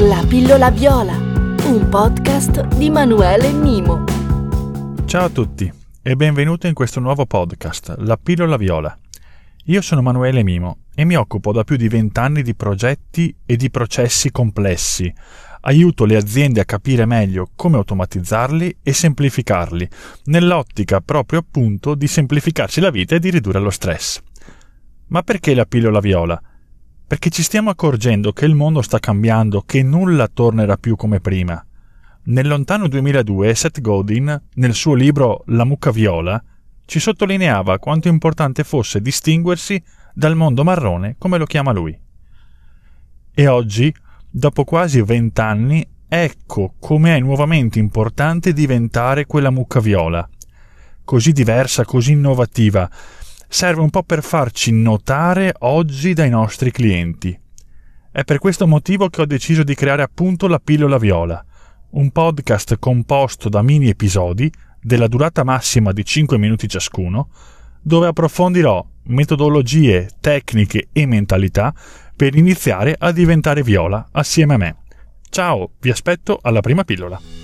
La pillola viola, un podcast di Manuele Mimo. Ciao a tutti e benvenuti in questo nuovo podcast, La pillola viola. Io sono Manuele Mimo e mi occupo da più di vent'anni di progetti e di processi complessi. Aiuto le aziende a capire meglio come automatizzarli e semplificarli, nell'ottica proprio appunto di semplificarci la vita e di ridurre lo stress. Ma perché la pillola viola? Perché ci stiamo accorgendo che il mondo sta cambiando, che nulla tornerà più come prima. Nel lontano 2002 Seth Godin, nel suo libro La mucca viola, ci sottolineava quanto importante fosse distinguersi dal mondo marrone, come lo chiama lui. E oggi, dopo quasi vent'anni, ecco come è nuovamente importante diventare quella mucca viola, così diversa, così innovativa, serve un po' per farci notare oggi dai nostri clienti. È per questo motivo che ho deciso di creare appunto la pillola viola, un podcast composto da mini episodi della durata massima di 5 minuti ciascuno, dove approfondirò metodologie, tecniche e mentalità per iniziare a diventare viola assieme a me. Ciao, vi aspetto alla prima pillola.